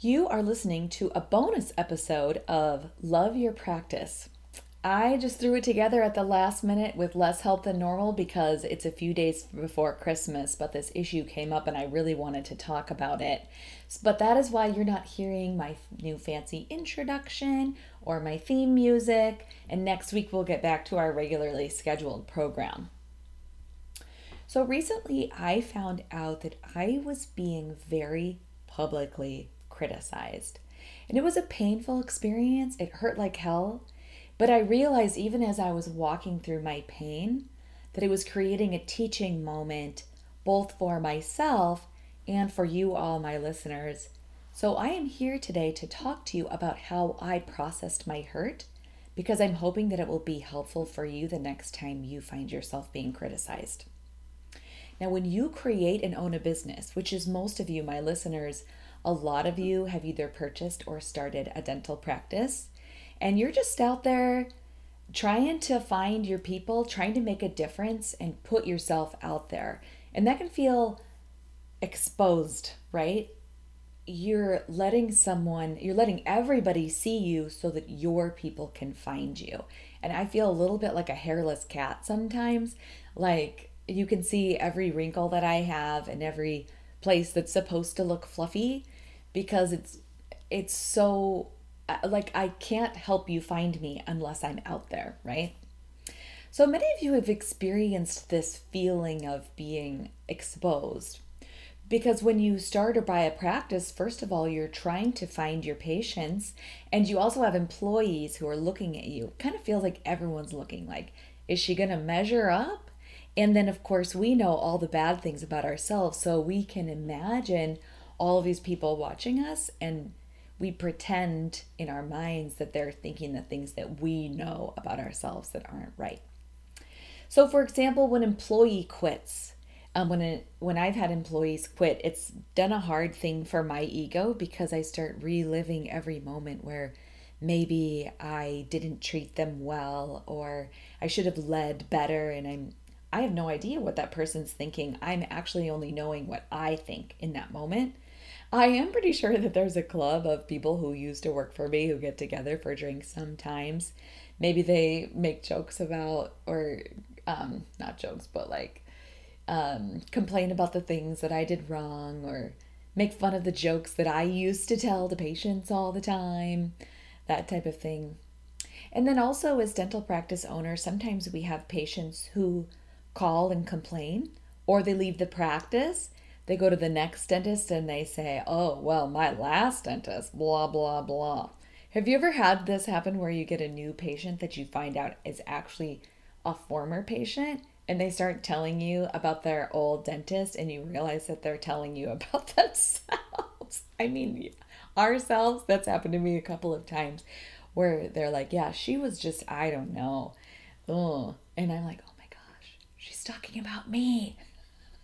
You are listening to a bonus episode of Love Your Practice. I just threw it together at the last minute with less help than normal because it's a few days before Christmas, but this issue came up and I really wanted to talk about it. But that is why you're not hearing my new fancy introduction or my theme music, and next week we'll get back to our regularly scheduled program. So recently I found out that I was being very publicly criticized. And it was a painful experience. It hurt like hell. But I realized even as I was walking through my pain that it was creating a teaching moment both for myself and for you all, my listeners. So I am here today to talk to you about how I processed my hurt because I'm hoping that it will be helpful for you the next time you find yourself being criticized. Now, when you create and own a business, which is most of you, my listeners, a lot of you have either purchased or started a dental practice, and you're just out there trying to find your people, trying to make a difference, and put yourself out there. And that can feel exposed, right? You're letting someone, you're letting everybody see you so that your people can find you. And I feel a little bit like a hairless cat sometimes. Like you can see every wrinkle that I have and every place that's supposed to look fluffy because it's it's so uh, like I can't help you find me unless I'm out there, right? So many of you have experienced this feeling of being exposed because when you start or buy a practice, first of all, you're trying to find your patients and you also have employees who are looking at you. It kind of feels like everyone's looking like, is she going to measure up? And then, of course, we know all the bad things about ourselves. So we can imagine all of these people watching us and we pretend in our minds that they're thinking the things that we know about ourselves that aren't right. So, for example, when employee quits, um, when it, when I've had employees quit, it's done a hard thing for my ego because I start reliving every moment where maybe I didn't treat them well or I should have led better, and I'm I have no idea what that person's thinking. I'm actually only knowing what I think in that moment. I am pretty sure that there's a club of people who used to work for me who get together for drinks sometimes. Maybe they make jokes about, or um, not jokes, but like um, complain about the things that I did wrong or make fun of the jokes that I used to tell to patients all the time, that type of thing. And then also, as dental practice owners, sometimes we have patients who call and complain or they leave the practice they go to the next dentist and they say, oh, well, my last dentist, blah, blah, blah. Have you ever had this happen where you get a new patient that you find out is actually a former patient and they start telling you about their old dentist and you realize that they're telling you about themselves? I mean, ourselves, that's happened to me a couple of times where they're like, yeah, she was just, I don't know. Ugh. And I'm like, she's talking about me.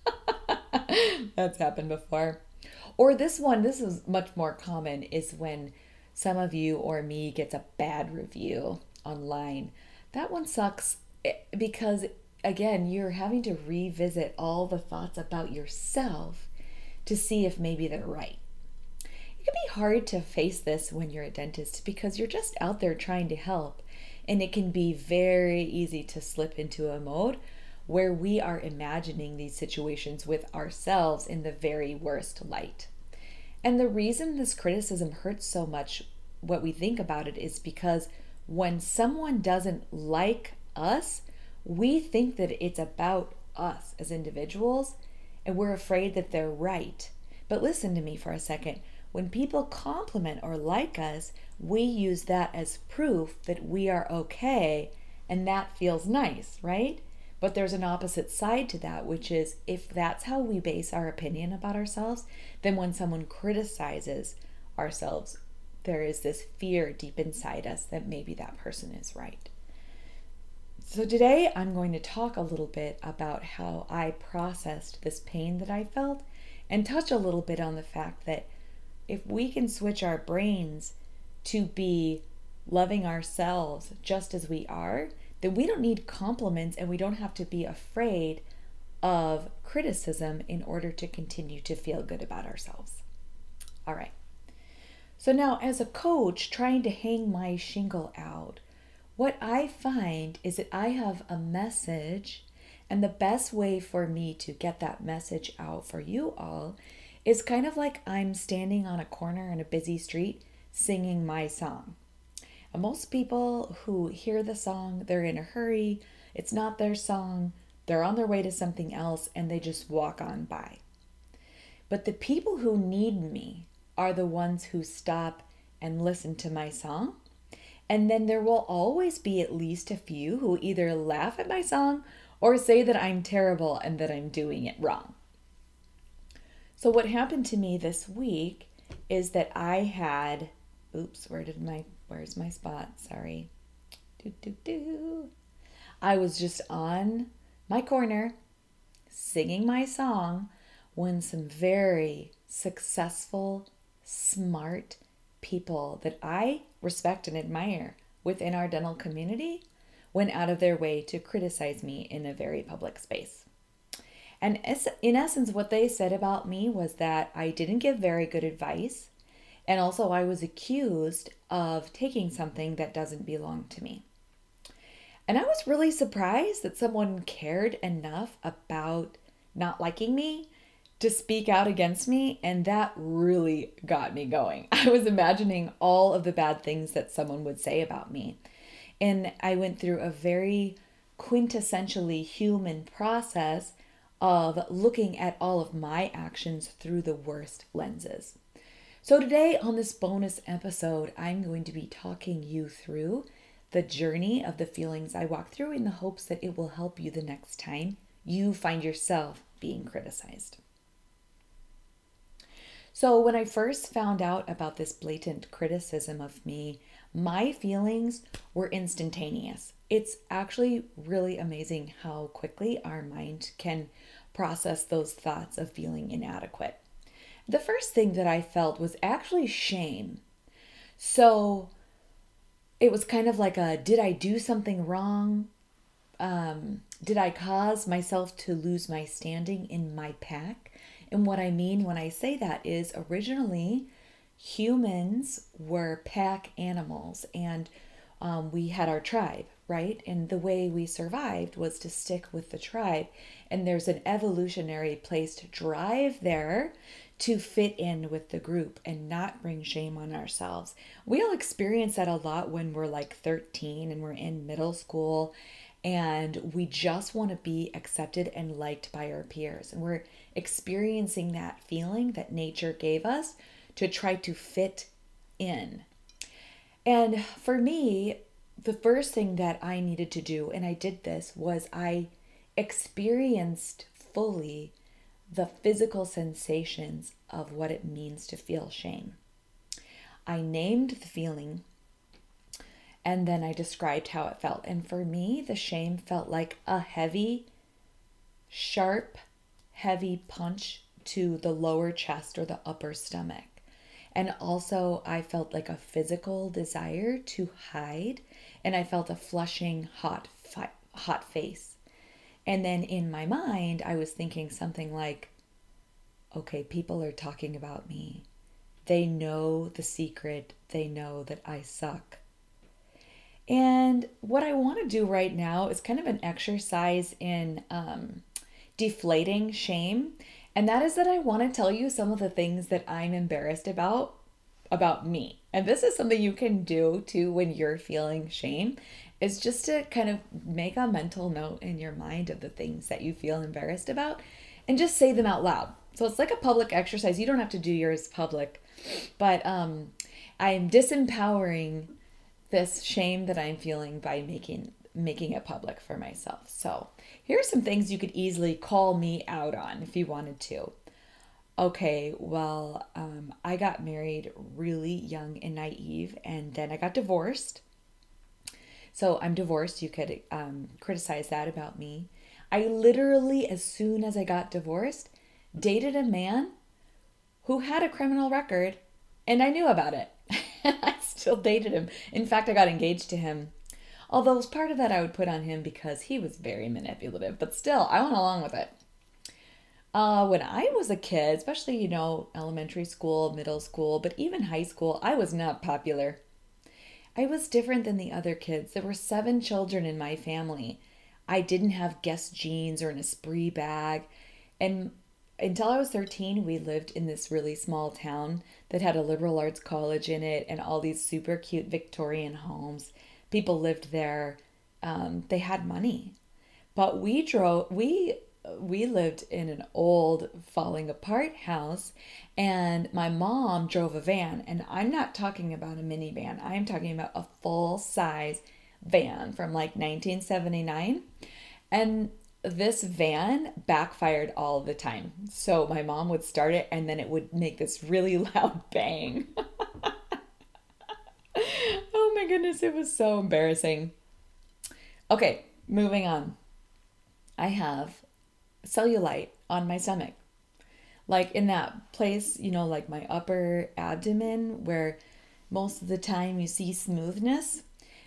That's happened before. Or this one, this is much more common, is when some of you or me gets a bad review online. That one sucks eh, because, again, you're having to revisit all the thoughts about yourself to see if maybe they're right. It can be hard to face this when you're a dentist because you're just out there trying to help, and it can be very easy to slip into a mode where we are imagining these situations with ourselves in the very worst light. And the reason this criticism hurts so much, what we think about it, is because when someone doesn't like us, we think that it's about us as individuals and we're afraid that they're right. But listen to me for a second. When people compliment or like us, we use that as proof that we are okay, and that feels nice, right? But there's an opposite side to that, which is if that's how we base our opinion about ourselves, then when someone criticizes ourselves, there is this fear deep inside us that maybe that person is right. So, today I'm going to talk a little bit about how I processed this pain that I felt and touch a little bit on the fact that if we can switch our brains to be loving ourselves just as we are, then we don't need compliments and we don't have to be afraid of criticism in order to continue to feel good about ourselves. All right. So now, as a coach trying to hang my shingle out, what I find is that I have a message, and the best way for me to get that message out for you all is kind of like I'm standing on a corner in a busy street singing my song. Most people who hear the song, they're in a hurry, it's not their song, they're on their way to something else, and they just walk on by. But the people who need me are the ones who stop and listen to my song. And then there will always be at least a few who either laugh at my song or say that I'm terrible and that I'm doing it wrong. So, what happened to me this week is that I had, oops, where did my, where's my spot? Sorry. Do, do, do. I was just on my corner singing my song when some very successful, smart people that I respect and admire within our dental community went out of their way to criticize me in a very public space. And in essence, what they said about me was that I didn't give very good advice. And also, I was accused of taking something that doesn't belong to me. And I was really surprised that someone cared enough about not liking me to speak out against me, and that really got me going. I was imagining all of the bad things that someone would say about me. And I went through a very quintessentially human process of looking at all of my actions through the worst lenses. So, today on this bonus episode, I'm going to be talking you through the journey of the feelings I walk through in the hopes that it will help you the next time you find yourself being criticized. So, when I first found out about this blatant criticism of me, my feelings were instantaneous. It's actually really amazing how quickly our mind can process those thoughts of feeling inadequate. The first thing that I felt was actually shame. So, it was kind of like a did I do something wrong? Um, did I cause myself to lose my standing in my pack? And what I mean when I say that is originally humans were pack animals and um, we had our tribe, right? And the way we survived was to stick with the tribe. And there's an evolutionary place to drive there to fit in with the group and not bring shame on ourselves. We all experience that a lot when we're like 13 and we're in middle school and we just want to be accepted and liked by our peers. And we're experiencing that feeling that nature gave us to try to fit in. And for me, the first thing that I needed to do, and I did this, was I experienced fully the physical sensations of what it means to feel shame. I named the feeling and then I described how it felt. And for me, the shame felt like a heavy, sharp, heavy punch to the lower chest or the upper stomach. And also, I felt like a physical desire to hide, and I felt a flushing, hot, fi- hot face. And then in my mind, I was thinking something like, okay, people are talking about me. They know the secret, they know that I suck. And what I want to do right now is kind of an exercise in um, deflating shame. And that is that I want to tell you some of the things that I'm embarrassed about about me. And this is something you can do too when you're feeling shame is just to kind of make a mental note in your mind of the things that you feel embarrassed about and just say them out loud. So it's like a public exercise. You don't have to do yours public, but um I'm disempowering this shame that I'm feeling by making making it public for myself. So, here are some things you could easily call me out on if you wanted to. Okay, well, um, I got married really young and naive, and then I got divorced. So I'm divorced. You could um, criticize that about me. I literally, as soon as I got divorced, dated a man who had a criminal record, and I knew about it. I still dated him. In fact, I got engaged to him. Although part of that I would put on him because he was very manipulative, but still, I went along with it. Uh, when I was a kid, especially, you know, elementary school, middle school, but even high school, I was not popular. I was different than the other kids. There were seven children in my family. I didn't have Guess jeans or an Esprit bag. And until I was 13, we lived in this really small town that had a liberal arts college in it and all these super cute Victorian homes. People lived there. Um, they had money. But we drove, we we lived in an old falling apart house and my mom drove a van. And i'm not talking about a minivan. I'm talking about a full size van from like 1979 and this van backfired all the time. So my mom would start it and then it would make this really loud bang. Oh my goodness it was so embarrassing. Okay moving on. I have cellulite on my stomach. Like in that place, you know, like my upper abdomen where most of the time you see smoothness.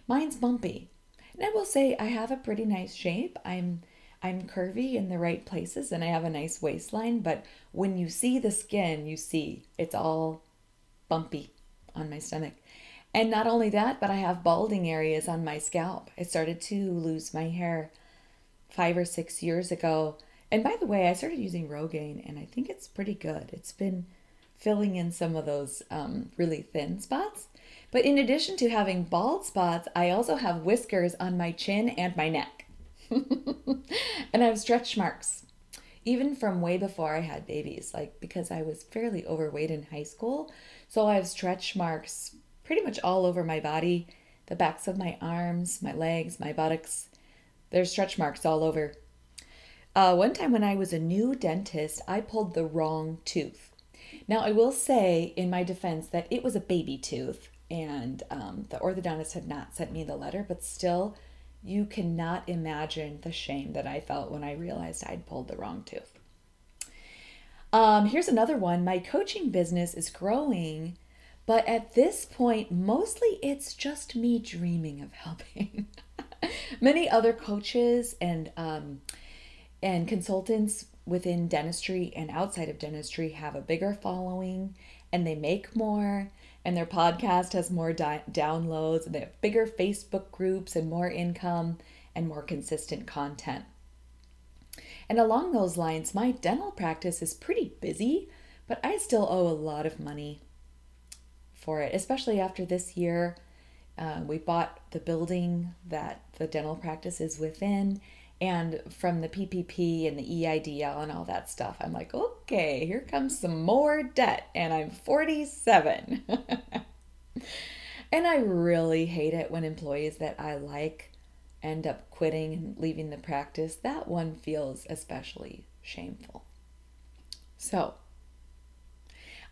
Mine's bumpy. And I will say I have a pretty nice shape. I'm I'm curvy in the right places and I have a nice waistline, but when you see the skin, you see it's all bumpy on my stomach. And not only that, but I have balding areas on my scalp. I started to lose my hair 5 or 6 years ago and by the way, I started using Rogaine and I think it's pretty good. It's been filling in some of those um, really thin spots. But in addition to having bald spots, I also have whiskers on my chin and my neck. and I have stretch marks, even from way before I had babies, like because I was fairly overweight in high school. So I have stretch marks pretty much all over my body, the backs of my arms, my legs, my buttocks. There's stretch marks all over. Uh, one time when I was a new dentist, I pulled the wrong tooth. Now, I will say in my defense that it was a baby tooth, and um, the orthodontist had not sent me the letter, but still, you cannot imagine the shame that I felt when I realized I'd pulled the wrong tooth. Um, here's another one my coaching business is growing, but at this point, mostly it's just me dreaming of helping. Many other coaches and um, and consultants within dentistry and outside of dentistry have a bigger following and they make more and their podcast has more di- downloads and they have bigger Facebook groups and more income and more consistent content. And along those lines, my dental practice is pretty busy, but I still owe a lot of money for it, especially after this year. Uh, we bought the building that the dental practice is within, and from the PPP and the EIDL and all that stuff, I'm like, okay, here comes some more debt, and I'm 47. and I really hate it when employees that I like end up quitting and leaving the practice. That one feels especially shameful. So,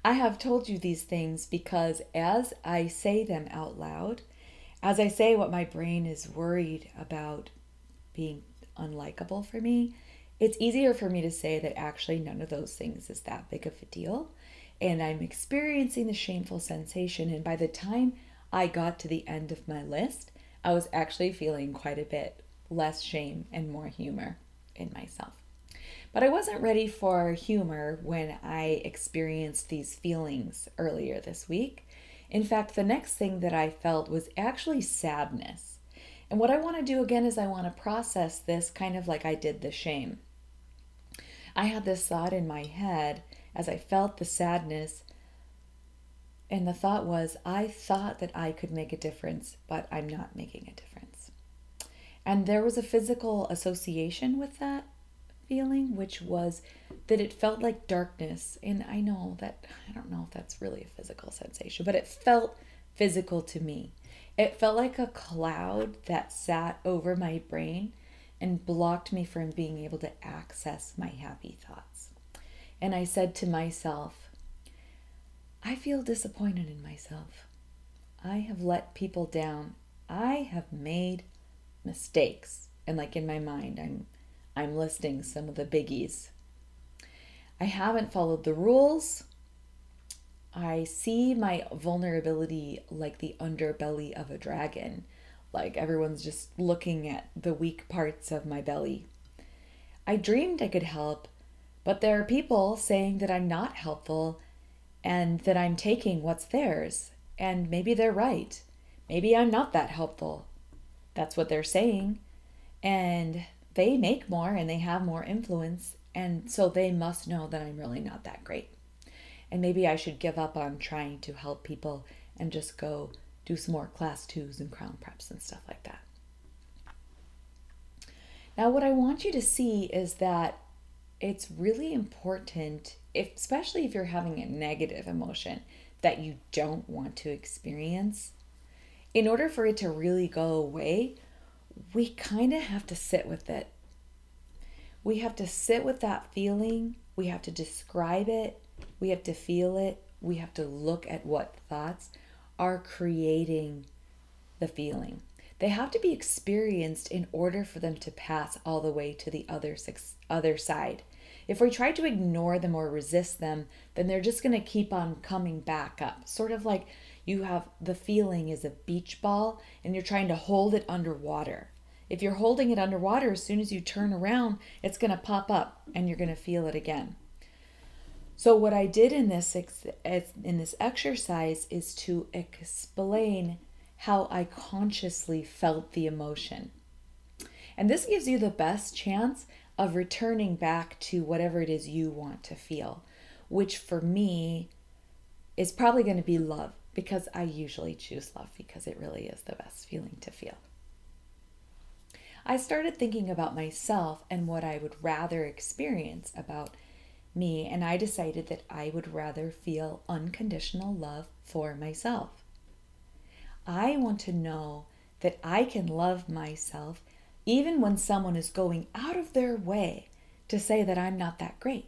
I have told you these things because as I say them out loud, as I say what my brain is worried about being unlikable for me, it's easier for me to say that actually none of those things is that big of a deal. And I'm experiencing the shameful sensation. And by the time I got to the end of my list, I was actually feeling quite a bit less shame and more humor in myself. But I wasn't ready for humor when I experienced these feelings earlier this week. In fact, the next thing that I felt was actually sadness. And what I want to do again is I want to process this kind of like I did the shame. I had this thought in my head as I felt the sadness. And the thought was, I thought that I could make a difference, but I'm not making a difference. And there was a physical association with that feeling, which was that it felt like darkness. And I know that, I don't know if that's really a physical sensation, but it felt physical to me. It felt like a cloud that sat over my brain and blocked me from being able to access my happy thoughts. And I said to myself, I feel disappointed in myself. I have let people down. I have made mistakes. And like in my mind, I'm I'm listing some of the biggies. I haven't followed the rules. I see my vulnerability like the underbelly of a dragon. Like everyone's just looking at the weak parts of my belly. I dreamed I could help, But there are people saying that I'm not helpful and that I'm taking what's theirs. And maybe they're right. Maybe I'm not that helpful. That's what they're saying. And they make more and they have more influence. And so they must know that I'm really not that great. And maybe I should give up on trying to help people and just go do some more class twos and crown preps and stuff like that. Now, what I want you to see is that it's really important, if, especially if you're having a negative emotion that you don't want to experience, in order for it to really go away, we kind of have to sit with it. We have to sit with that feeling, we have to describe it, we have to feel it, we have to look at what thoughts are creating the feeling. They have to be experienced in order for them to pass all the way to the other other side. If we try to ignore them or resist them, then they're just going to keep on coming back up. Sort of like you have the feeling is a beach ball and you're trying to hold it underwater. If you're holding it underwater, as soon as you turn around, it's going to pop up and you're going to feel it again. So what I did in this in this exercise is to explain how I consciously felt the emotion. And this gives you the best chance of returning back to whatever it is you want to feel, which for me is probably going to be love because I usually choose love because it really is the best feeling to feel. I started thinking about myself and what I would rather experience about me, and I decided that I would rather feel unconditional love for myself. I want to know that I can love myself even when someone is going out of their way to say that I'm not that great.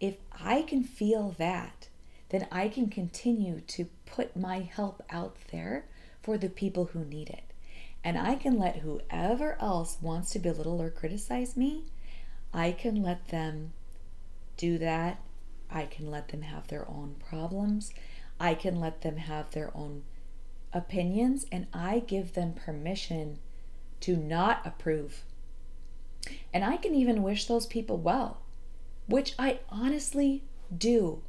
If I can feel that, then I can continue to put my help out there for the people who need it. And I can let whoever else wants to belittle or criticize me, I can let them do that. I can let them have their own problems. I can let them have their own opinions, and I give them permission to not approve. And I can even wish those people well, which I honestly do.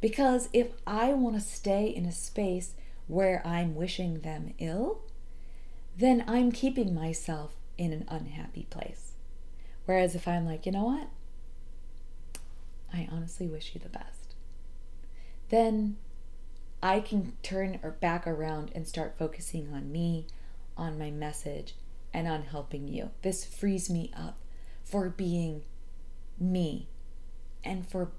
Because if I want to stay in a space where I'm wishing them ill, then I'm keeping myself in an unhappy place. Whereas if I'm like, you know what? I honestly wish you the best. Then I can turn or back around and start focusing on me, on my message, and on helping you. This frees me up for being me and for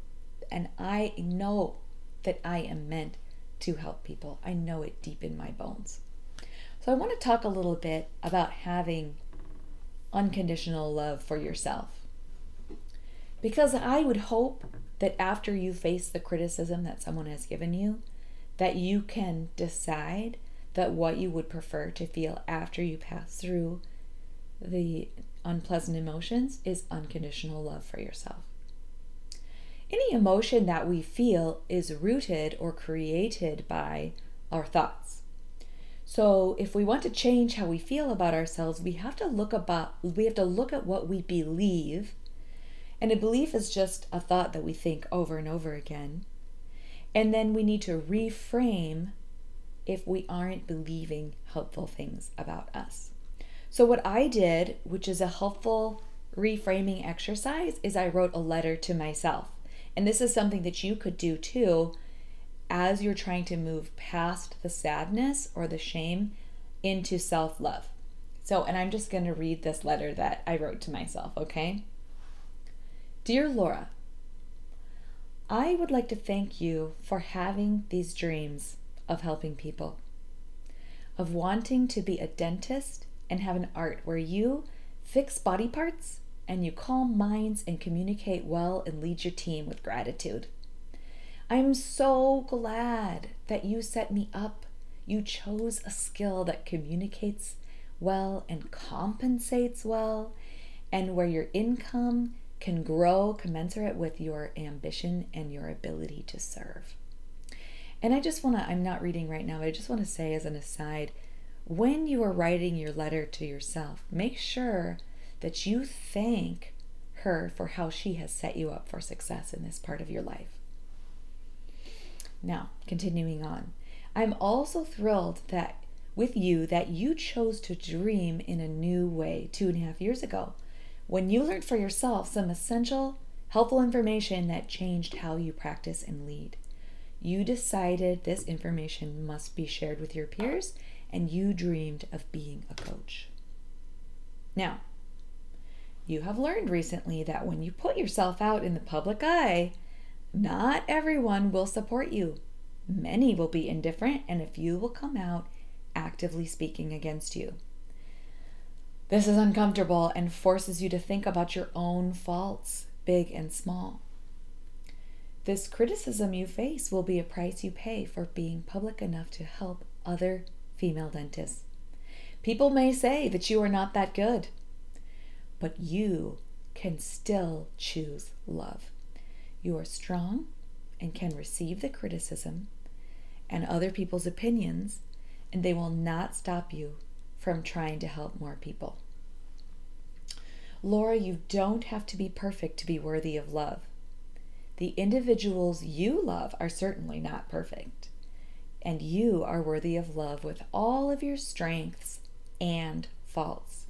and I know that I am meant to help people. I know it deep in my bones. So I want to talk a little bit about having unconditional love for yourself. Because I would hope that after you face the criticism that someone has given you, that you can decide that what you would prefer to feel after you pass through the unpleasant emotions is unconditional love for yourself. Any emotion that we feel is rooted or created by our thoughts. So if we want to change how we feel about ourselves, we have to look about we have to look at what we believe and a belief is just a thought that we think over and over again. And then we need to reframe if we aren't believing helpful things about us. So, what I did, which is a helpful reframing exercise, is I wrote a letter to myself. And this is something that you could do too as you're trying to move past the sadness or the shame into self love. So, and I'm just going to read this letter that I wrote to myself, okay? Dear Laura, I would like to thank you for having these dreams of helping people, of wanting to be a dentist and have an art where you fix body parts and you calm minds and communicate well and lead your team with gratitude. I'm so glad that you set me up. You chose a skill that communicates well and compensates well, and where your income can grow commensurate with your ambition and your ability to serve. And I just want to, I'm not reading right now, but I just want to say as an aside when you are writing your letter to yourself, make sure that you thank her for how she has set you up for success in this part of your life. Now, continuing on, I'm also thrilled that with you that you chose to dream in a new way two and a half years ago when you learned for yourself some essential, helpful information that changed how you practice and lead. You decided this information must be shared with your peers, and you dreamed of being a coach. Now, you have learned recently that when you put yourself out in the public eye, not everyone will support you. Many will be indifferent, and a few will come out actively speaking against you. This is uncomfortable and forces you to think about your own faults, big and small. This criticism you face will be a price you pay for being public enough to help other female dentists. People may say that you are not that good, but you can still choose love. You are strong and can receive the criticism and other people's opinions, and they will not stop you from trying to help more people. Laura, you don't have to be perfect to be worthy of love. The individuals you love are certainly not perfect, and you are worthy of love with all of your strengths and faults.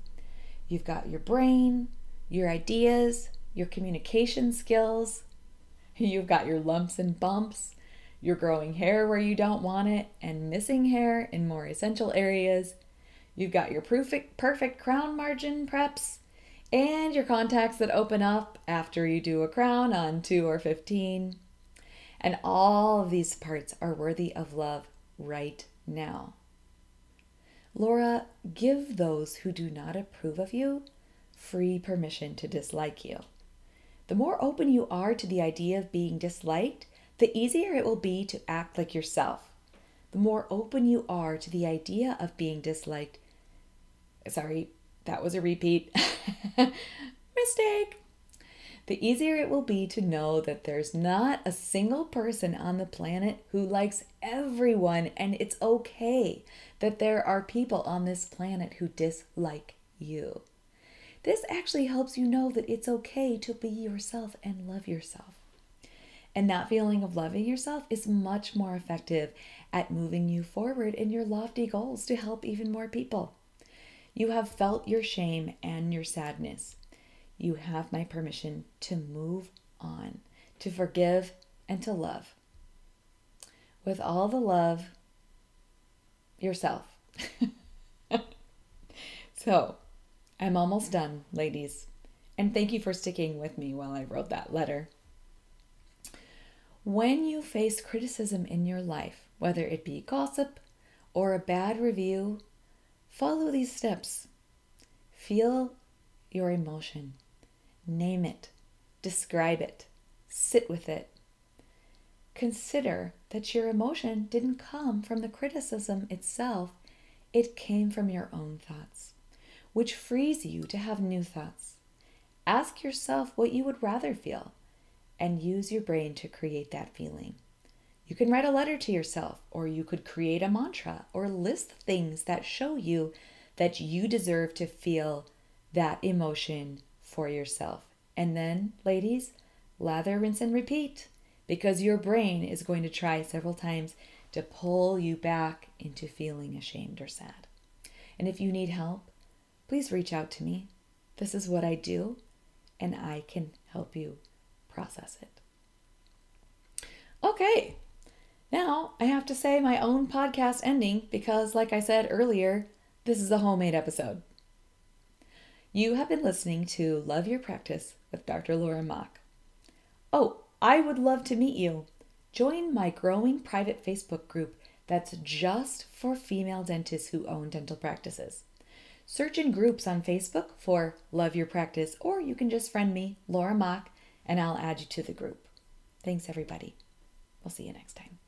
You've got your brain, your ideas, your communication skills. You've got your lumps and bumps, your growing hair where you don't want it, and missing hair in more essential areas. You've got your perfect, perfect crown margin preps and your contacts that open up after you do a crown on 2 or 15. And all of these parts are worthy of love right now. Laura, give those who do not approve of you free permission to dislike you. The more open you are to the idea of being disliked, the easier it will be to act like yourself. The more open you are to the idea of being disliked, sorry, that was a repeat. Mistake. The easier it will be to know that there's not a single person on the planet who likes everyone, and it's okay that there are people on this planet who dislike you. This actually helps you know that it's okay to be yourself and love yourself. And that feeling of loving yourself is much more effective at moving you forward in your lofty goals to help even more people. You have felt your shame and your sadness. You have my permission to move on, to forgive, and to love. With all the love, yourself. so, I'm almost done, ladies. And thank you for sticking with me while I wrote that letter. When you face criticism in your life, whether it be gossip or a bad review Follow these steps. Feel your emotion. Name it. Describe it. Sit with it. Consider that your emotion didn't come from the criticism itself, it came from your own thoughts, which frees you to have new thoughts. Ask yourself what you would rather feel and use your brain to create that feeling. You can write a letter to yourself, or you could create a mantra, or list things that show you that you deserve to feel that emotion for yourself. And then, ladies, lather, rinse, and repeat because your brain is going to try several times to pull you back into feeling ashamed or sad. And if you need help, please reach out to me. This is what I do, and I can help you process it. Okay, now, I have to say my own podcast ending because, like I said earlier, this is a homemade episode. You have been listening to Love Your Practice with Dr. Laura Mock. Oh, I would love to meet you. Join my growing private Facebook group that's just for female dentists who own dental practices. Search in groups on Facebook for Love Your Practice, or you can just friend me, Laura Mock, and I'll add you to the group. Thanks, everybody. We'll see you next time.